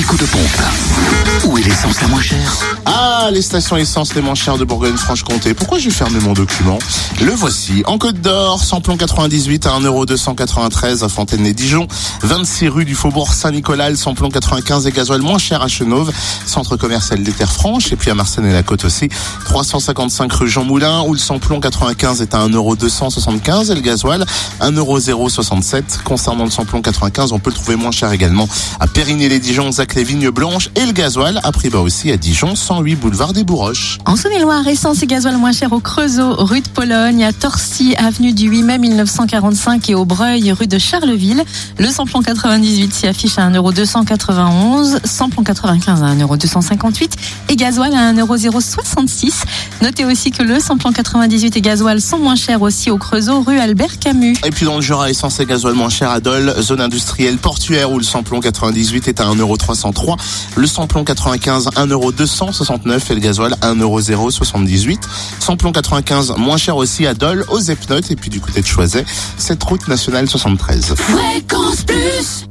coup de pompe. Où est l'essence la moins chère Ah, les stations essence les moins chères de Bourgogne-Franche-Comté. Pourquoi j'ai fermé mon document Le voici. En Côte d'Or, samplon 98 à 1,293€ à Fontaine-les-Dijon. 26 rue du Faubourg Saint-Nicolas, samplon 95 et gasoil moins cher à Chenauve. Centre commercial des Terres Franches. Et puis à Marseille et la Côte aussi. 355 rue Jean Moulin où le samplon 95 est à 1,275€ et le gasoil 1,067€. Concernant le samplon 95, on peut le trouver moins cher également à Périgny-les-Dijon, Zac les Vignes Blanches et le gasoil à prix aussi à Dijon, 108 boulevard des Bourroches. En Saône-et-Loire, essence et gasoil moins cher au Creusot, rue de Pologne, à Torcy, avenue du 8 mai 1945 et au Breuil, rue de Charleville. Le samplon 98 s'y affiche à 1,291€, samplon 95 à 1,258€ et gasoil à 1,066€. Notez aussi que le samplon 98 et gasoil sont moins chers aussi au Creusot, rue Albert Camus. Et puis dans le Jura, essence et gasoil moins cher à Dole, zone industrielle portuaire où le samplon 98 est à 1,303€, le samplon 95 1,269€ et le gasoil 1,078€. Samplon 95 moins cher aussi à Dole, aux Epnotes et puis du côté de Choiset, cette route nationale 73. Fréquence Plus